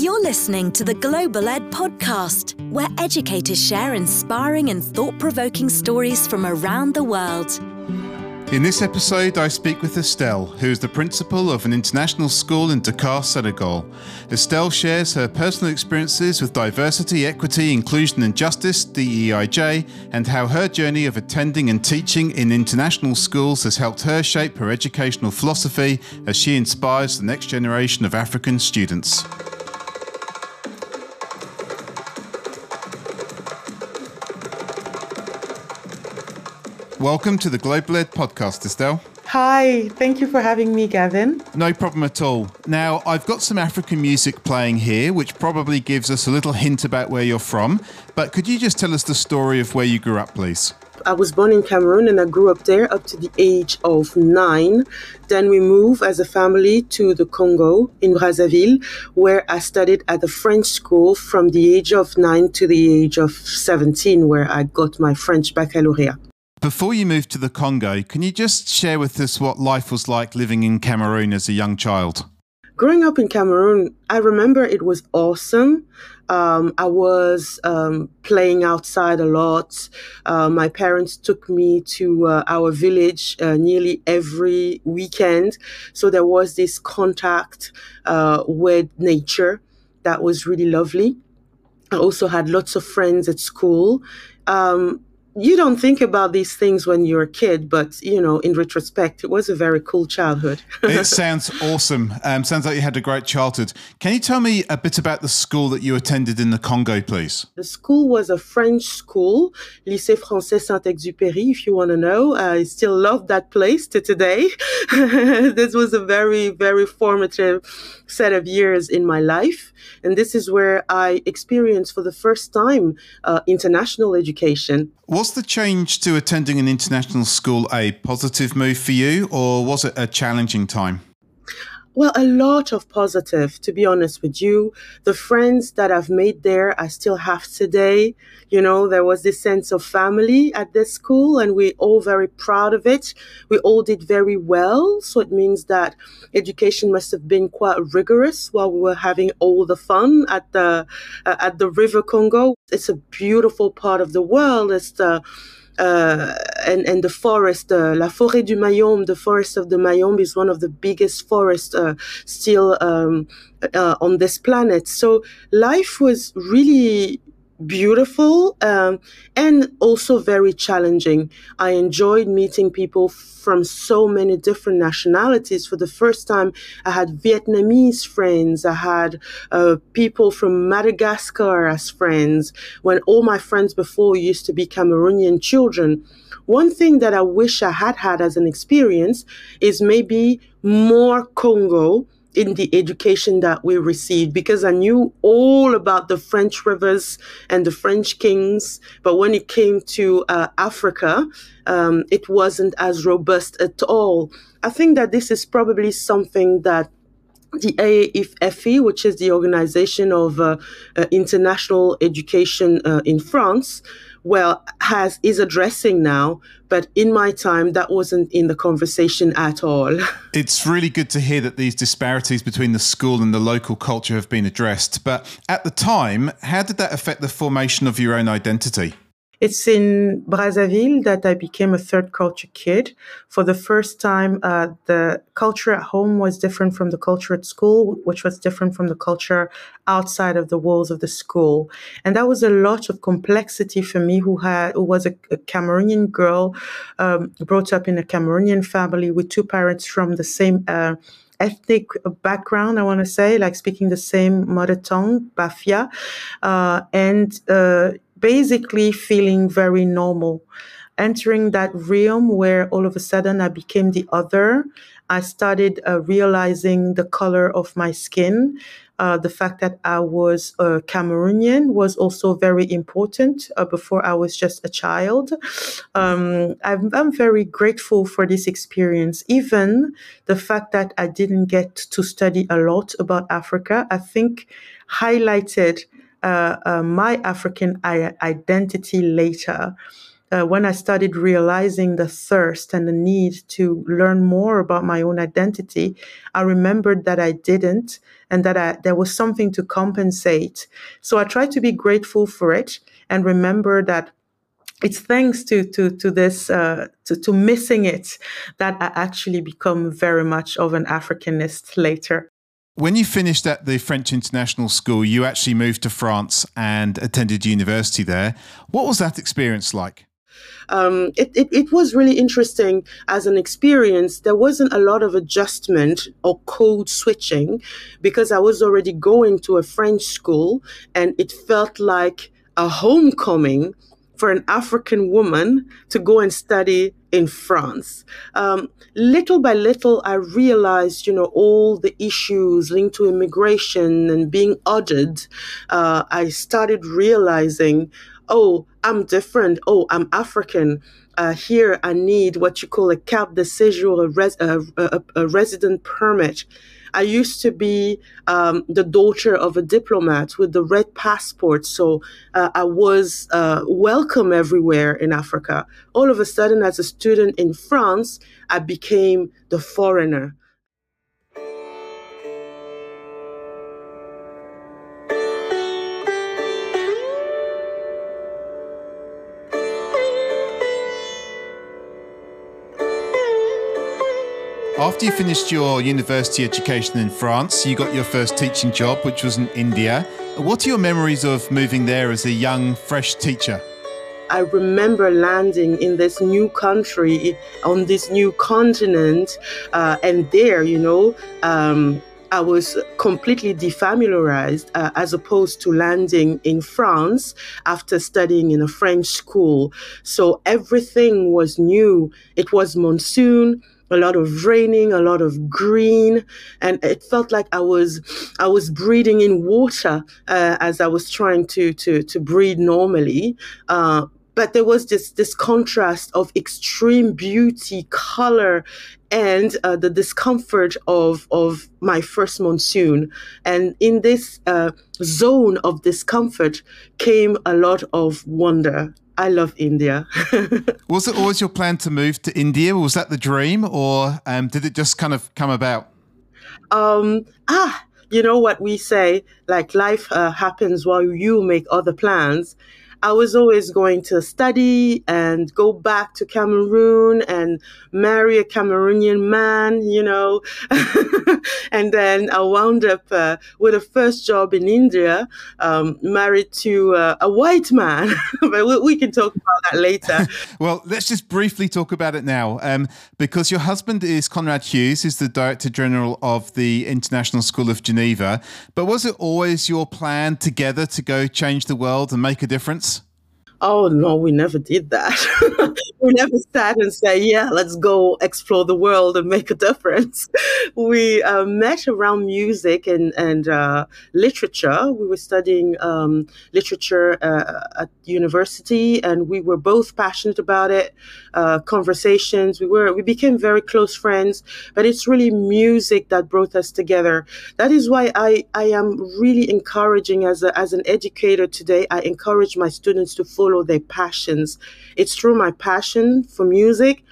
You're listening to the Global Ed Podcast, where educators share inspiring and thought provoking stories from around the world. In this episode, I speak with Estelle, who is the principal of an international school in Dakar, Senegal. Estelle shares her personal experiences with diversity, equity, inclusion, and justice, DEIJ, and how her journey of attending and teaching in international schools has helped her shape her educational philosophy as she inspires the next generation of African students. Welcome to the Global Ed podcast, Estelle. Hi, thank you for having me, Gavin. No problem at all. Now, I've got some African music playing here, which probably gives us a little hint about where you're from. But could you just tell us the story of where you grew up, please? I was born in Cameroon and I grew up there up to the age of nine. Then we moved as a family to the Congo in Brazzaville, where I studied at the French school from the age of nine to the age of 17, where I got my French baccalaureate. Before you moved to the Congo, can you just share with us what life was like living in Cameroon as a young child? Growing up in Cameroon, I remember it was awesome. Um, I was um, playing outside a lot. Uh, my parents took me to uh, our village uh, nearly every weekend. So there was this contact uh, with nature that was really lovely. I also had lots of friends at school. Um, you don't think about these things when you're a kid, but you know, in retrospect, it was a very cool childhood. it sounds awesome. Um, sounds like you had a great childhood. Can you tell me a bit about the school that you attended in the Congo, please? The school was a French school, Lycée Français Saint-Exupéry. If you want to know, I still love that place to today. this was a very, very formative set of years in my life, and this is where I experienced for the first time uh, international education. Was the change to attending an international school a positive move for you, or was it a challenging time? Well, a lot of positive, to be honest with you. The friends that I've made there, I still have today. You know, there was this sense of family at this school, and we're all very proud of it. We all did very well. So it means that education must have been quite rigorous while we were having all the fun at the, uh, at the River Congo. It's a beautiful part of the world. It's the, uh, and, and the forest, uh, La Forêt du Mayombe, the forest of the Mayombe is one of the biggest forests uh, still um, uh, on this planet. So life was really beautiful um, and also very challenging. I enjoyed meeting people from so many different nationalities. For the first time, I had Vietnamese friends. I had uh, people from Madagascar as friends. When all my friends before used to be Cameroonian children. One thing that I wish I had had as an experience is maybe more Congo in the education that we received because I knew all about the French rivers and the French kings. But when it came to uh, Africa, um, it wasn't as robust at all. I think that this is probably something that the AEFE, which is the Organization of uh, uh, International Education uh, in France, well, has is addressing now. But in my time, that wasn't in the conversation at all. It's really good to hear that these disparities between the school and the local culture have been addressed. But at the time, how did that affect the formation of your own identity? It's in Brazzaville that I became a third culture kid. For the first time, uh, the culture at home was different from the culture at school, which was different from the culture outside of the walls of the school. And that was a lot of complexity for me, who had who was a, a Cameroonian girl, um, brought up in a Cameroonian family with two parents from the same. Uh, ethnic background, I want to say, like speaking the same mother tongue, Bafia, uh, and uh, basically feeling very normal. Entering that realm where all of a sudden I became the other, I started uh, realizing the color of my skin. Uh, the fact that I was a Cameroonian was also very important uh, before I was just a child. Um, I'm, I'm, very grateful for this experience. Even the fact that I didn't get to study a lot about Africa, I think highlighted uh, uh, my African identity later. uh, when I started realizing the thirst and the need to learn more about my own identity, I remembered that I didn't and that I, there was something to compensate. So I tried to be grateful for it and remember that it's thanks to to to this uh, to, to missing it that I actually become very much of an Africanist later. When you finished at the French International School, you actually moved to France and attended university there. What was that experience like? Um, it, it, it, was really interesting as an experience. There wasn't a lot of adjustment or code switching because I was already going to a French school and it felt like a homecoming for an African woman to go and study in France. Um, little by little, I realized, you know, all the issues linked to immigration and being ordered. Uh, I started realizing, oh, I'm different. Oh, I'm African. Uh, here, I need what you call a carte de séjour, a, res- a, a, a resident permit. I used to be um, the daughter of a diplomat with the red passport, so uh, I was uh, welcome everywhere in Africa. All of a sudden, as a student in France, I became the foreigner. After you finished your university education in France, you got your first teaching job, which was in India. What are your memories of moving there as a young, fresh teacher? I remember landing in this new country, on this new continent, uh, and there, you know, um, I was completely defamiliarized uh, as opposed to landing in France after studying in a French school. So everything was new. It was monsoon a lot of raining, a lot of green, and it felt like I was I was breathing in water uh, as I was trying to to to breathe normally. Uh, but there was this this contrast of extreme beauty, color, and uh, the discomfort of of my first monsoon. And in this uh, zone of discomfort came a lot of wonder I love India. was it always your plan to move to India? Was that the dream, or um, did it just kind of come about? Um, ah, you know what we say, like life uh, happens while you make other plans. I was always going to study and go back to Cameroon and marry a Cameroonian man, you know. and then I wound up uh, with a first job in India, um, married to uh, a white man. but we, we, can talk about that later. well, let's just briefly talk about it now. Um, because your husband is Conrad Hughes, is the Director General of the International School of Geneva. But was it always your plan together to go change the world and make a difference? Oh no, we never did that. we never sat and said, "Yeah, let's go explore the world and make a difference." we uh, met around music and and uh, literature. We were studying um, literature uh, at university, and we were both passionate about it. Uh, conversations. We were we became very close friends. But it's really music that brought us together. That is why I I am really encouraging as a, as an educator today. I encourage my students to follow follow their passions. It's through my passion for music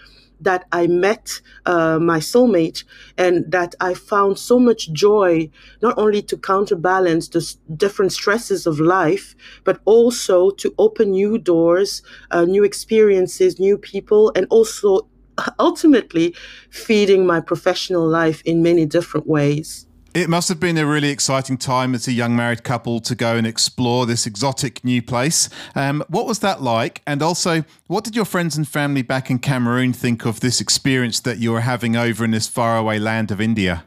that I met uh, my soulmate and that I found so much joy, not only to counterbalance the different stresses of life, but also to open new doors, uh, new experiences, new people, and also ultimately feeding my professional life in many different ways. It must have been a really exciting time as a young married couple to go and explore this exotic new place. Um, what was that like? And also, what did your friends and family back in Cameroon think of this experience that you were having over in this faraway land of India?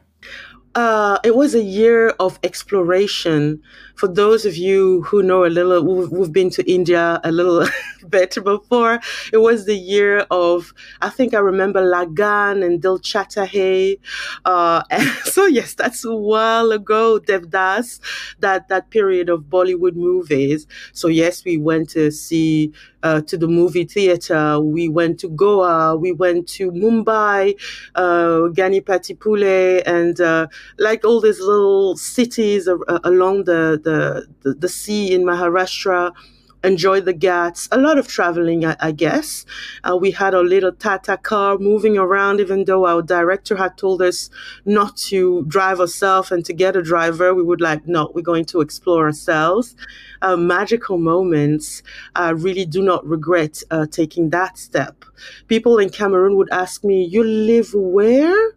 Uh, it was a year of exploration. For those of you who know a little, we've, we've been to India a little bit before. It was the year of, I think I remember Lagaan and Dil Hai. Uh, so yes, that's a while ago, Devdas, that, that period of Bollywood movies. So yes, we went to see uh, to the movie theater. We went to Goa. We went to Mumbai, uh, Ganpatipule, and uh, like all these little cities along the, the, the, the sea in Maharashtra enjoyed the Ghats, a lot of traveling, I, I guess. Uh, we had a little Tata car moving around, even though our director had told us not to drive ourselves and to get a driver. We would like, no, we're going to explore ourselves. Uh, magical moments. I really do not regret uh, taking that step. People in Cameroon would ask me, You live where?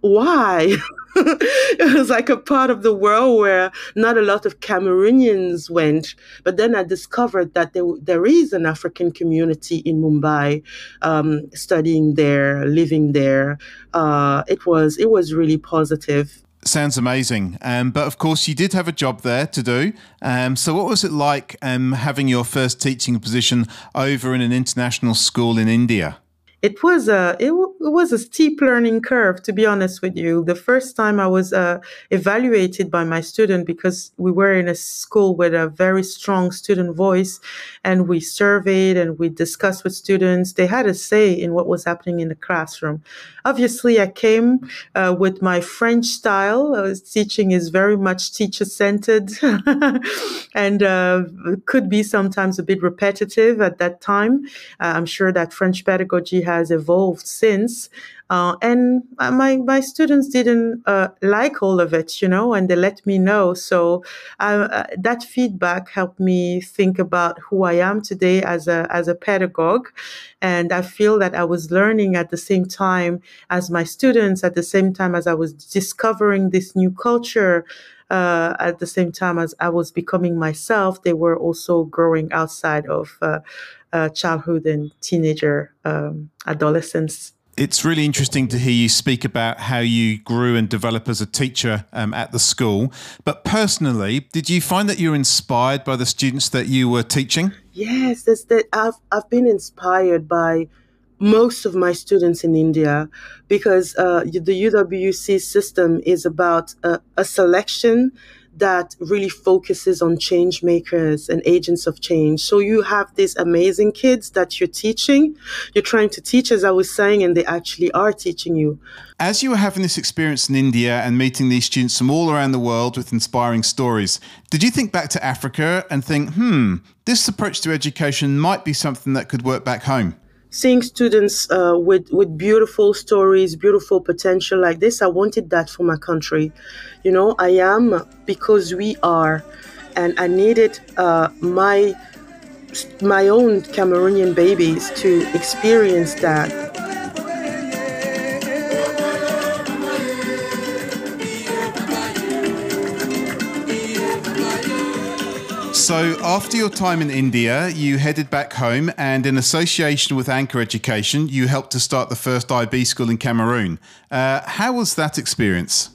Why? it was like a part of the world where not a lot of Cameroonians went. But then I discovered that there, there is an African community in Mumbai, um, studying there, living there. Uh, it was it was really positive. Sounds amazing. Um, but of course, you did have a job there to do. Um, so, what was it like um, having your first teaching position over in an international school in India? it was a it, it, was a steep learning curve to be honest with you. The first time i was uh, evaluated by my student because we were in a school with a very strong student voice and we surveyed and we discussed with students. They had a say in what was happening in the classroom obviously i came uh, with my french style uh, teaching is very much teacher centered and uh, could be sometimes a bit repetitive at that time uh, i'm sure that french pedagogy has evolved since. Uh, and my my students didn't uh, like all of it, you know, and they let me know. So uh, that feedback helped me think about who I am today as a as a pedagogue, and I feel that I was learning at the same time as my students, at the same time as I was discovering this new culture. Uh, at the same time as I was becoming myself, they were also growing outside of uh, uh, childhood and teenager um, adolescence. It's really interesting to hear you speak about how you grew and develop as a teacher um, at the school. But personally, did you find that you were inspired by the students that you were teaching? Yes, that I've I've been inspired by most of my students in India because uh, the UWC system is about a, a selection that really focuses on change makers and agents of change. So you have these amazing kids that you're teaching, you're trying to teach, as I was saying, and they actually are teaching you. As you were having this experience in India and meeting these students from all around the world with inspiring stories, did you think back to Africa and think, hmm, this approach to education might be something that could work back home? Seeing students uh, with with beautiful stories, beautiful potential like this. I wanted that for my country. You know, I am because we are, and I needed uh, my my own Cameroonian babies to experience that So, after your time in India, you headed back home, and in association with Enko Education, you helped to start the first IB school in Cameroon. Uh, how was that experience?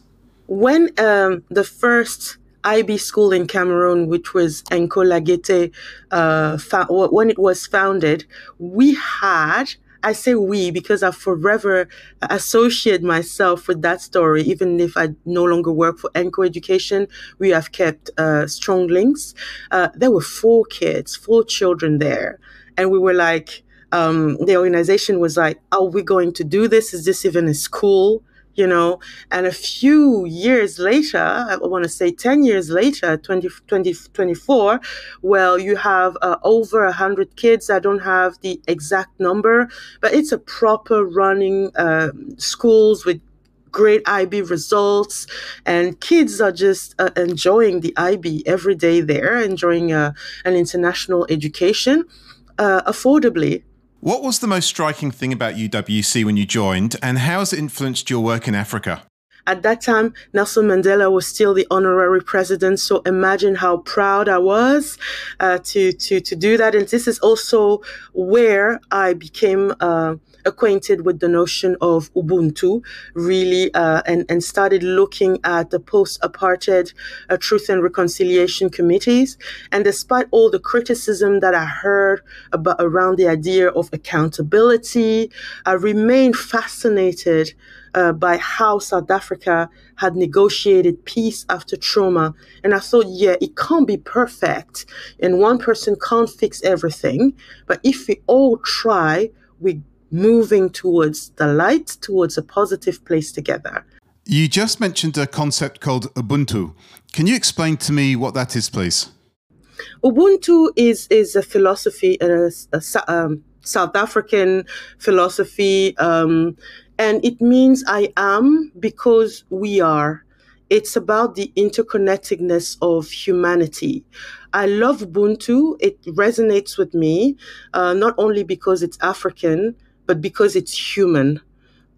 When um, the first IB school in Cameroon, which was École Lagete, uh, fa- when it was founded, we had I say we because I forever associate myself with that story. Even if I no longer work for Enko Education, we have kept uh, strong links. Uh, there were four kids, four children there. And we were like, um, the organization was like, are we going to do this? Is this even a school? You know? And a few years later i want to say 10 years later 20, 20 24 well you have uh, over 100 kids. I don't have the exact number but it's a proper running uh, schools with great IB results, and kids are just uh, enjoying the IB every day there, enjoying uh, an international education uh, affordably. What was the most striking thing about UWC when you joined, and how has it influenced your work in Africa? At that time, Nelson Mandela was still the honorary president. So imagine how proud I was uh, to, to, to do that. And this is also where I became uh, acquainted with the notion of Ubuntu, really, uh, and, and started looking at the post apartheid uh, truth and reconciliation committees. And despite all the criticism that I heard about around the idea of accountability, I remained fascinated. Uh, by how South Africa had negotiated peace after trauma. And I thought, yeah, it can't be perfect, and one person can't fix everything. But if we all try, we moving towards the light, towards a positive place together. You just mentioned a concept called Ubuntu. Can you explain to me what that is, please? Ubuntu is is a philosophy, a, a um, South African philosophy, um, and it means I am because we are. It's about the interconnectedness of humanity. I love Ubuntu. It resonates with me, uh, not only because it's African, but because it's human.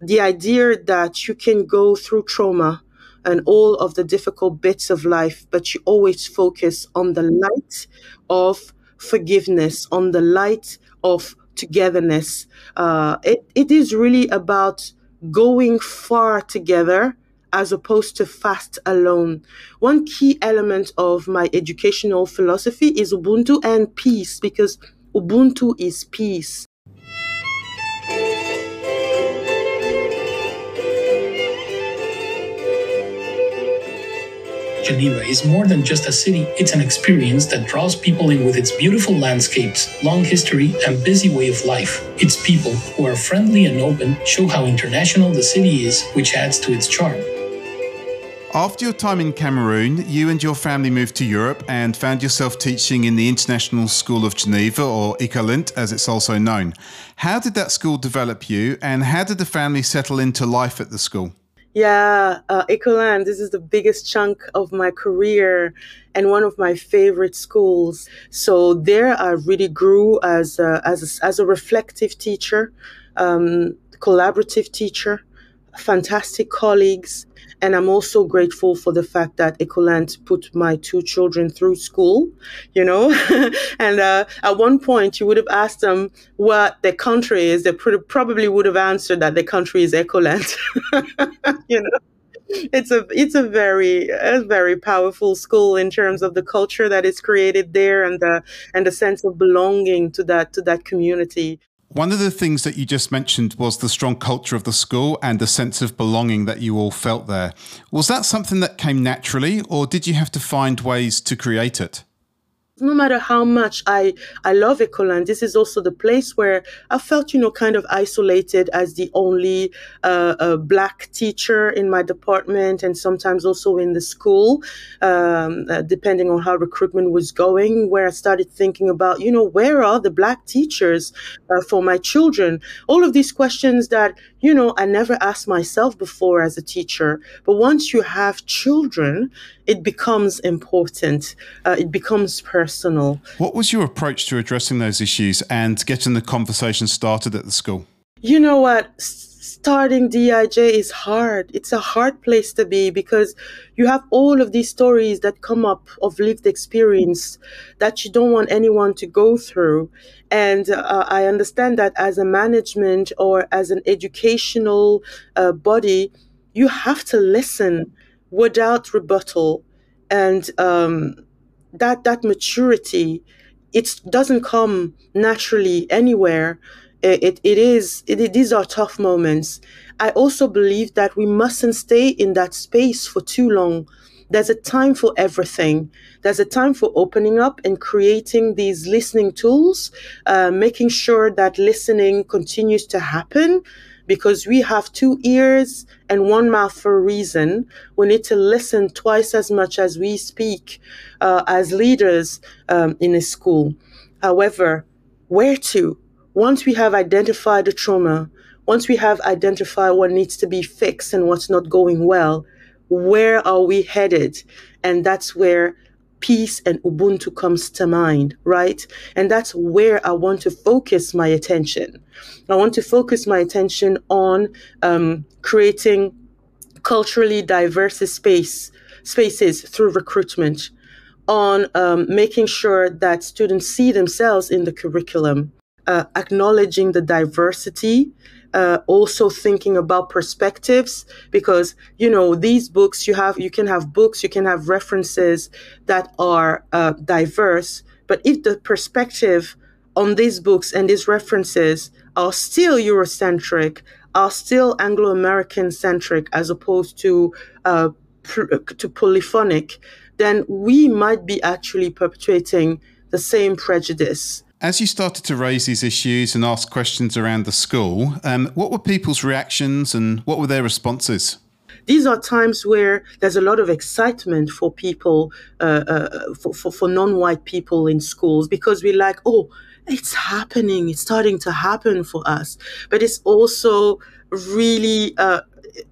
The idea that you can go through trauma and all of the difficult bits of life, but you always focus on the light of forgiveness, on the light of togetherness. Uh, it, it is really about going far together as opposed to fast alone. One key element of my educational philosophy is Ubuntu and peace because Ubuntu is peace. Geneva is more than just a city, it's an experience that draws people in with its beautiful landscapes, long history, and busy way of life. Its people, who are friendly and open, show how international the city is, which adds to its charm. After your time in Cameroon, you and your family moved to Europe and found yourself teaching in the International School of Geneva, or Ecolint as it's also known. How did that school develop you, and how did the family settle into life at the school? Yeah, uh, Ecolint, this is the biggest chunk of my career and one of my favorite schools. So there I really grew as a, as a, as a reflective teacher, um, collaborative teacher, fantastic colleagues, and I'm also grateful for the fact that Ecolint put my two children through school, you know. and uh, at one point, you would have asked them what their country is. They probably would have answered that their country is Ecolint, you know it's a it's a very a very powerful school in terms of the culture that is created there and the and the sense of belonging to that to that community one of the things that you just mentioned was the strong culture of the school and the sense of belonging that you all felt there. Was that something that came naturally, or did you have to find ways to create it? No matter how much I, I love Ecolint, this is also the place where I felt, you know, kind of isolated as the only uh, uh, black teacher in my department and sometimes also in the school, um, uh, depending on how recruitment was going, where I started thinking about, you know, where are the black teachers uh, for my children? All of these questions that, you know, I never asked myself before as a teacher. But once you have children, it becomes important. Uh, it becomes personal. What was your approach to addressing those issues and getting the conversation started at the school? You know what? Starting DIJ is hard. It's a hard place to be because you have all of these stories that come up of lived experience that you don't want anyone to go through. And uh, I understand that as a management or as an educational uh, body, you have to listen without rebuttal. And um, that, that maturity, it doesn't come naturally anywhere it, it is it, these are tough moments i also believe that we mustn't stay in that space for too long there's a time for everything there's a time for opening up and creating these listening tools uh, making sure that listening continues to happen because we have two ears and one mouth for a reason. We need to listen twice as much as we speak uh, as leaders um, in a school. However, where to? Once we have identified the trauma, once we have identified what needs to be fixed and what's not going well, where are we headed? And that's where peace and Ubuntu comes to mind, right? And that's where I want to focus my attention. I want to focus my attention on um, creating culturally diverse space spaces through recruitment, on um, making sure that students see themselves in the curriculum, uh, acknowledging the diversity, uh, also thinking about perspectives because you know these books you have you can have books you can have references that are uh, diverse but if the perspective on these books and these references are still eurocentric are still anglo-american centric as opposed to uh, to polyphonic then we might be actually perpetuating the same prejudice as you started to raise these issues and ask questions around the school, um, what were people's reactions and what were their responses? these are times where there's a lot of excitement for people, uh, uh, for, for, for non white people in schools because we're like, oh, it's happening, it's starting to happen for us. But it's also really uh,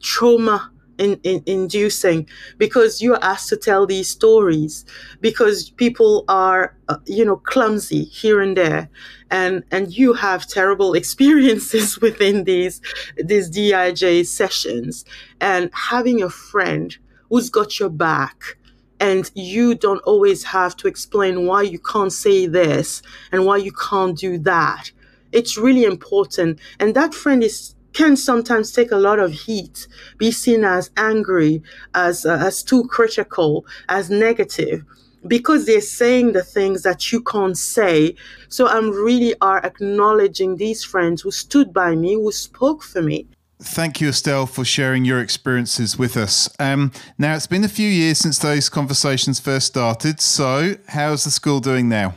trauma in, in, inducing because you're asked to tell these stories because people are uh, you know clumsy here and there and and you have terrible experiences within these these DIJ sessions. And having a friend who's got your back and you don't always have to explain why you can't say this and why you can't do that it's really important. And that friend is can sometimes take a lot of heat, be seen as angry, as, uh, as too critical, as negative because they're saying the things that you can't say. So I'm really are acknowledging these friends who stood by me, who spoke for me. Thank you, Estelle, for sharing your experiences with us. Um, now, it's been a few years since those conversations first started. So, how's the school doing now?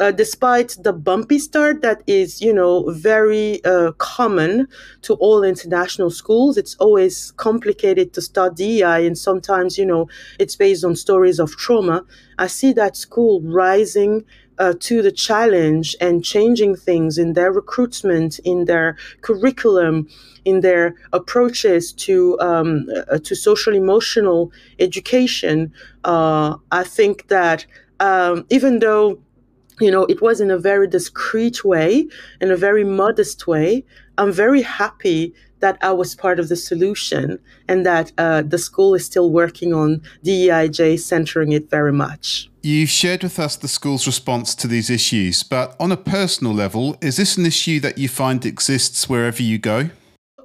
Uh, despite the bumpy start that is, you know, very uh, common to all international schools, it's always complicated to start DEI, and sometimes, you know, it's based on stories of trauma. I see that school rising uh, to the challenge and changing things in their recruitment, in their curriculum, in their approaches to um, uh, to social emotional education. Uh, I think that um, even though you know, it was in a very discreet way, in a very modest way. I'm very happy that I was part of the solution and that uh, the school is still working on DEIJ, centering it very much. You've shared with us the school's response to these issues, but on a personal level, is this an issue that you find exists wherever you go?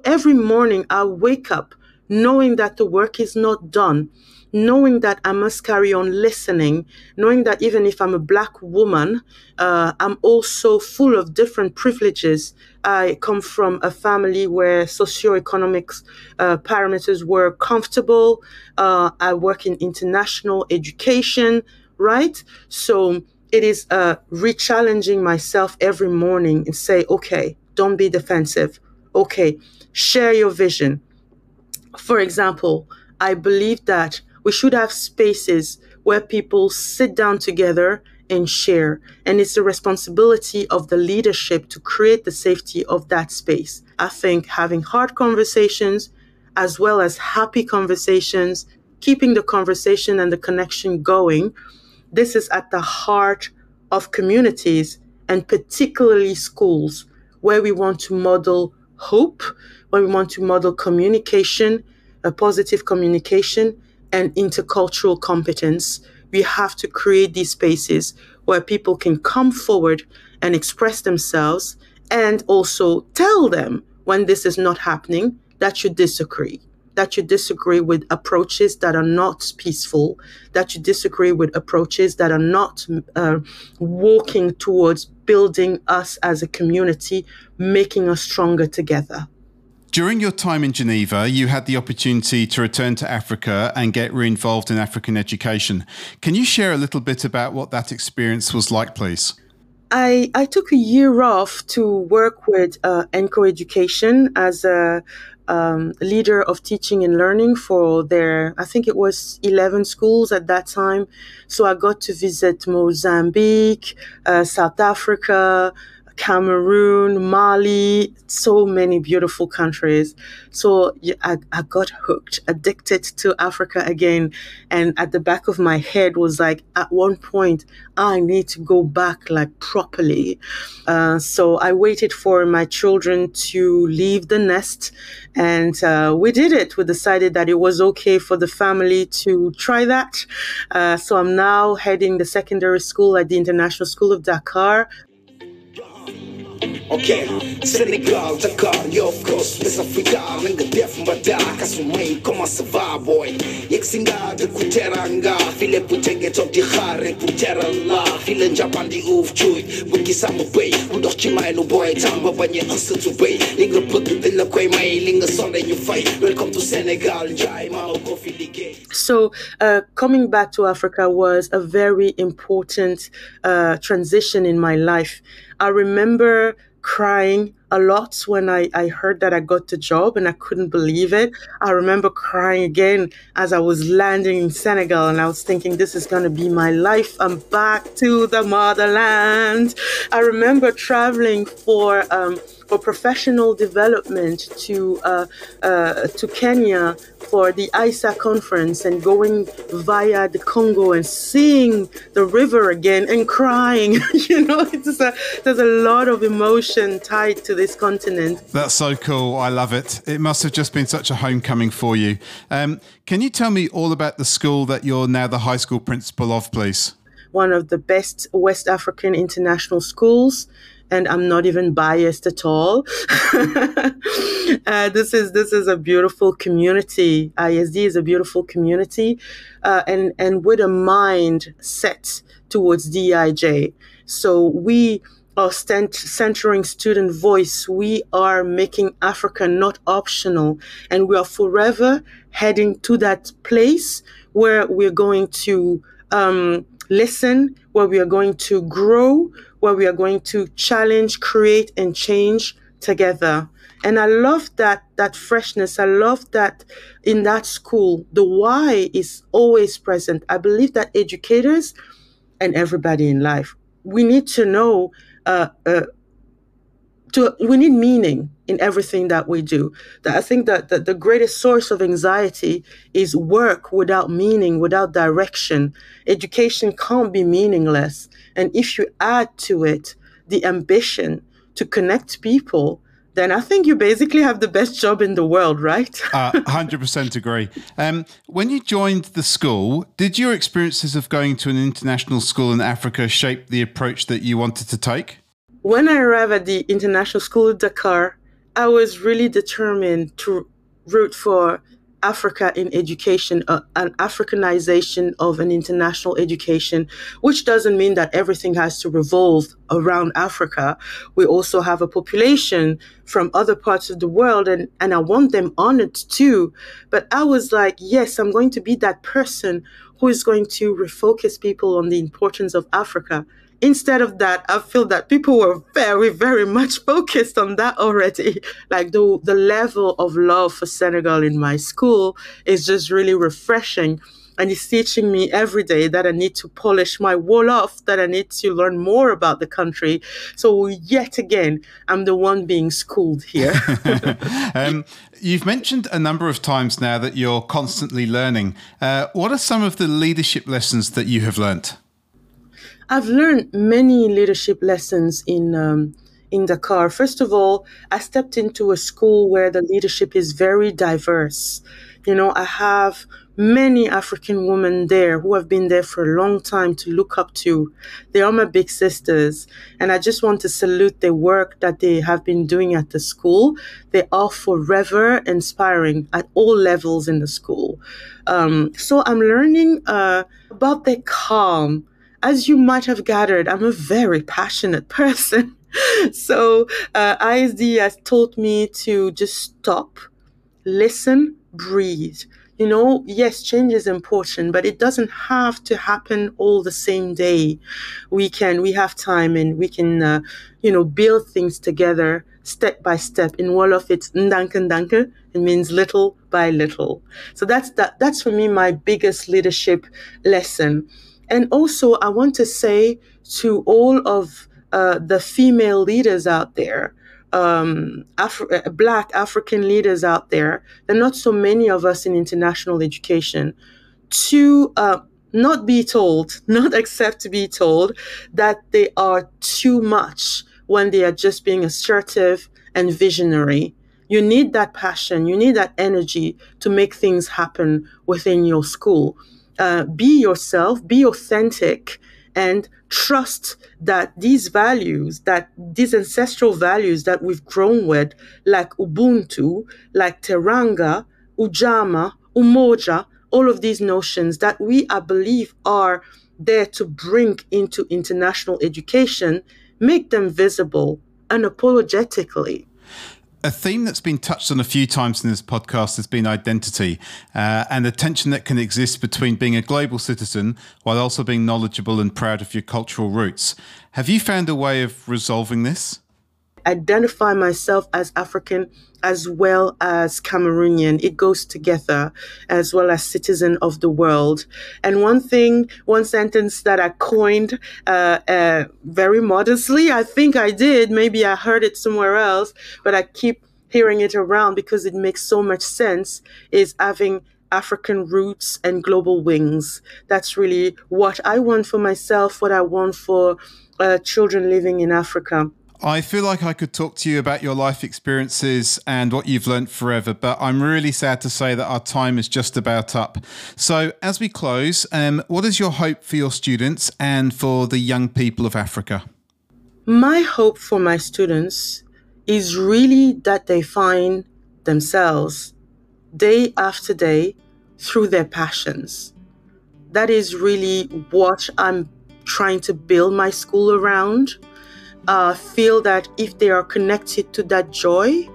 Every morning I wake up knowing that the work is not done knowing that I must carry on listening, knowing that even if I'm a black woman, uh, I'm also full of different privileges. I come from a family where socioeconomic uh, parameters were comfortable. Uh, I work in international education, right? So it is uh, re-challenging myself every morning and say, okay, don't be defensive. Okay, share your vision. For example, I believe that we should have spaces where people sit down together and share. And it's the responsibility of the leadership to create the safety of that space. I think having hard conversations as well as happy conversations, keeping the conversation and the connection going, this is at the heart of communities and particularly schools where we want to model hope, where we want to model communication, a positive communication, and intercultural competence, we have to create these spaces where people can come forward and express themselves and also tell them when this is not happening that you disagree that you disagree with approaches that are not peaceful, that you disagree with approaches that are not uh, walking towards building us as a community, making us stronger together. During your time in Geneva, you had the opportunity to return to Africa and get re involved in African education. Can you share a little bit about what that experience was like, please? I, I took a year off to work with uh, Enko Education as a um, leader of teaching and learning for their, I think it was 11 schools at that time. So I got to visit Mozambique, uh, South Africa, Cameroon, Mali, so many beautiful countries. So I, I got hooked, addicted to Africa again. And at the back of my head was like, at one point, I need to go back like properly. Uh, so I waited for my children to leave the nest and uh, we did it. We decided that it was okay for the family to try that. Uh, so I'm now heading the secondary school at the International School of Dakar. Sava boy. Yek singa de kuteranga File putenge top di xare puterala File njapan di uf chuy Buki sama bay Udox ci may lu boy Tamba banye ësa tu bay Li nga bëgg dañ la koy may Li nga sonde ñu fay Welcome to Senegal, Jai mama ko fi liggéey So, uh, coming back to Africa was a very important uh, transition in my life. I remember crying a lot when I, I heard that I got the job and I couldn't believe it. I remember crying again as I was landing in Senegal and I was thinking, this is going to be my life. I'm back to the motherland. I remember traveling for, um, for professional development to, uh, uh, to Kenya for the ISA conference and going via the Congo and seeing the river again and crying. you know, it's a, there's a lot of emotion tied to this continent. That's so cool. I love it. It must have just been such a homecoming for you. Um, can you tell me all about the school that you're now the high school principal of, please? One of the best West African international schools and I'm not even biased at all. uh, this is this is a beautiful community. ISD is a beautiful community, uh, and and with a mind set towards DIJ. So we are stent- centering student voice. We are making Africa not optional, and we are forever heading to that place where we're going to um, listen, where we are going to grow, where we are going to challenge, create, and change together. And I love that that freshness. I love that in that school, the why is always present. I believe that educators and everybody in life, we need to know uh, uh, to we need meaning in everything that we do. That I think that, that the greatest source of anxiety is work without meaning, without direction. Education can't be meaningless. And if you add to it the ambition to connect people, then I think you basically have the best job in the world, right? uh, 100% agree. Um, when you joined the school, did your experiences of going to an international school in Africa shape the approach that you wanted to take? When I arrived at the International School of Dakar, I was really determined to root for Africa in education, uh, an Africanization of an international education, which doesn't mean that everything has to revolve around Africa. We also have a population from other parts of the world, and, and I want them honored too. But I was like, yes, I'm going to be that person who is going to refocus people on the importance of Africa instead of that, I feel that people were very, very much focused on that already. Like the the level of love for Senegal in my school is just really refreshing. And it's teaching me every day that I need to polish my Wolof, that I need to learn more about the country. So, yet again, I'm the one being schooled here. um, you've mentioned a number of times now that you're constantly learning. Uh, what are some of the leadership lessons that you have learnt? I've learned many leadership lessons in um, in Dakar. First of all, I stepped into a school where the leadership is very diverse. You know, I have many African women there who have been there for a long time to look up to. They are my big sisters, and I just want to salute the work that they have been doing at the school. They are forever inspiring at all levels in the school. Um, so I'm learning uh, about their calm as you might have gathered, I'm a very passionate person. so uh, ISD has taught me to just stop, listen, breathe. You know, yes, change is important, but it doesn't have to happen all the same day. We can, we have time and we can, uh, you know, build things together step by step. In Wolof, it's ndanke ndanke. It means little by little. So that's that. That's for me my biggest leadership lesson. And also, I want to say to all of uh, the female leaders out there, um, Afri- uh, Black African leaders out there, there are not so many of us in international education, to uh, not be told, not accept to be told that they are too much when they are just being assertive and visionary. You need that passion, you need that energy to make things happen within your school. Uh, be yourself, be authentic, and trust that these values, that these ancestral values that we've grown with, like Ubuntu, like Teranga, Ujamaa, Umoja, all of these notions that we, I believe, are there to bring into international education, make them visible unapologetically a theme that's been touched on a few times in this podcast has been identity uh, and the tension that can exist between being a global citizen while also being knowledgeable and proud of your cultural roots. Have you found a way of resolving this? Identify myself as African as well as Cameroonian. It goes together as well as citizen of the world. And one thing, one sentence that I coined uh, uh, very modestly, I think I did, maybe I heard it somewhere else, but I keep hearing it around because it makes so much sense, is having African roots and global wings. That's really what I want for myself, what I want for uh, children living in Africa. I feel like I could talk to you about your life experiences and what you've learned forever, but I'm really sad to say that our time is just about up. So, as we close, um, what is your hope for your students and for the young people of Africa? My hope for my students is really that they find themselves day after day through their passions. That is really what I'm trying to build my school around. Uh, feel that if they are connected to that joy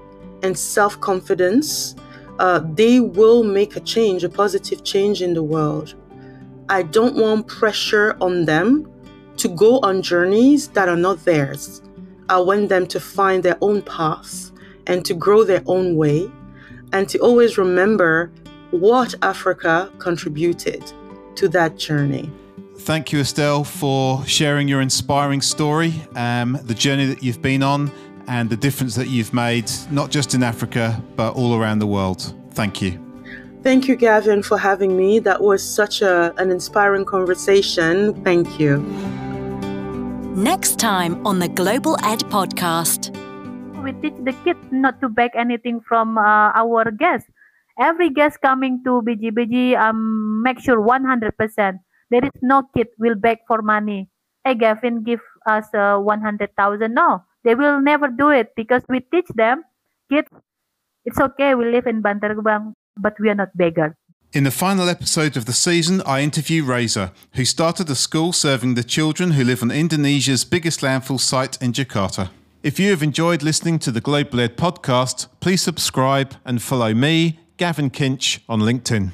and self confidence, uh, they will make a change, a positive change in the world. I don't want pressure on them to go on journeys that are not theirs. I want them to find their own path and to grow their own way and to always remember what Africa contributed to that journey. Thank you, Estelle, for sharing your inspiring story, um, the journey that you've been on, and the difference that you've made, not just in Africa, but all around the world. Thank you. Thank you, Gavin, for having me. That was such a, an inspiring conversation. Thank you. Next time on the Global Ed Podcast. We teach the kids not to beg anything from uh, our guests. Every guest coming to BGBG, um, make sure 100% there is no kid will beg for money. Hey, Gavin, give us uh, 100,000. No, they will never do it because we teach them, kids, it's okay, we live in Bantar Gebang, but we are not beggars. In the final episode of the season, I interview Reza, who started a school serving the children who live on Indonesia's biggest landfill site in Jakarta. If you have enjoyed listening to the Global Ed podcast, please subscribe and follow me, Gavin Kinch, on LinkedIn.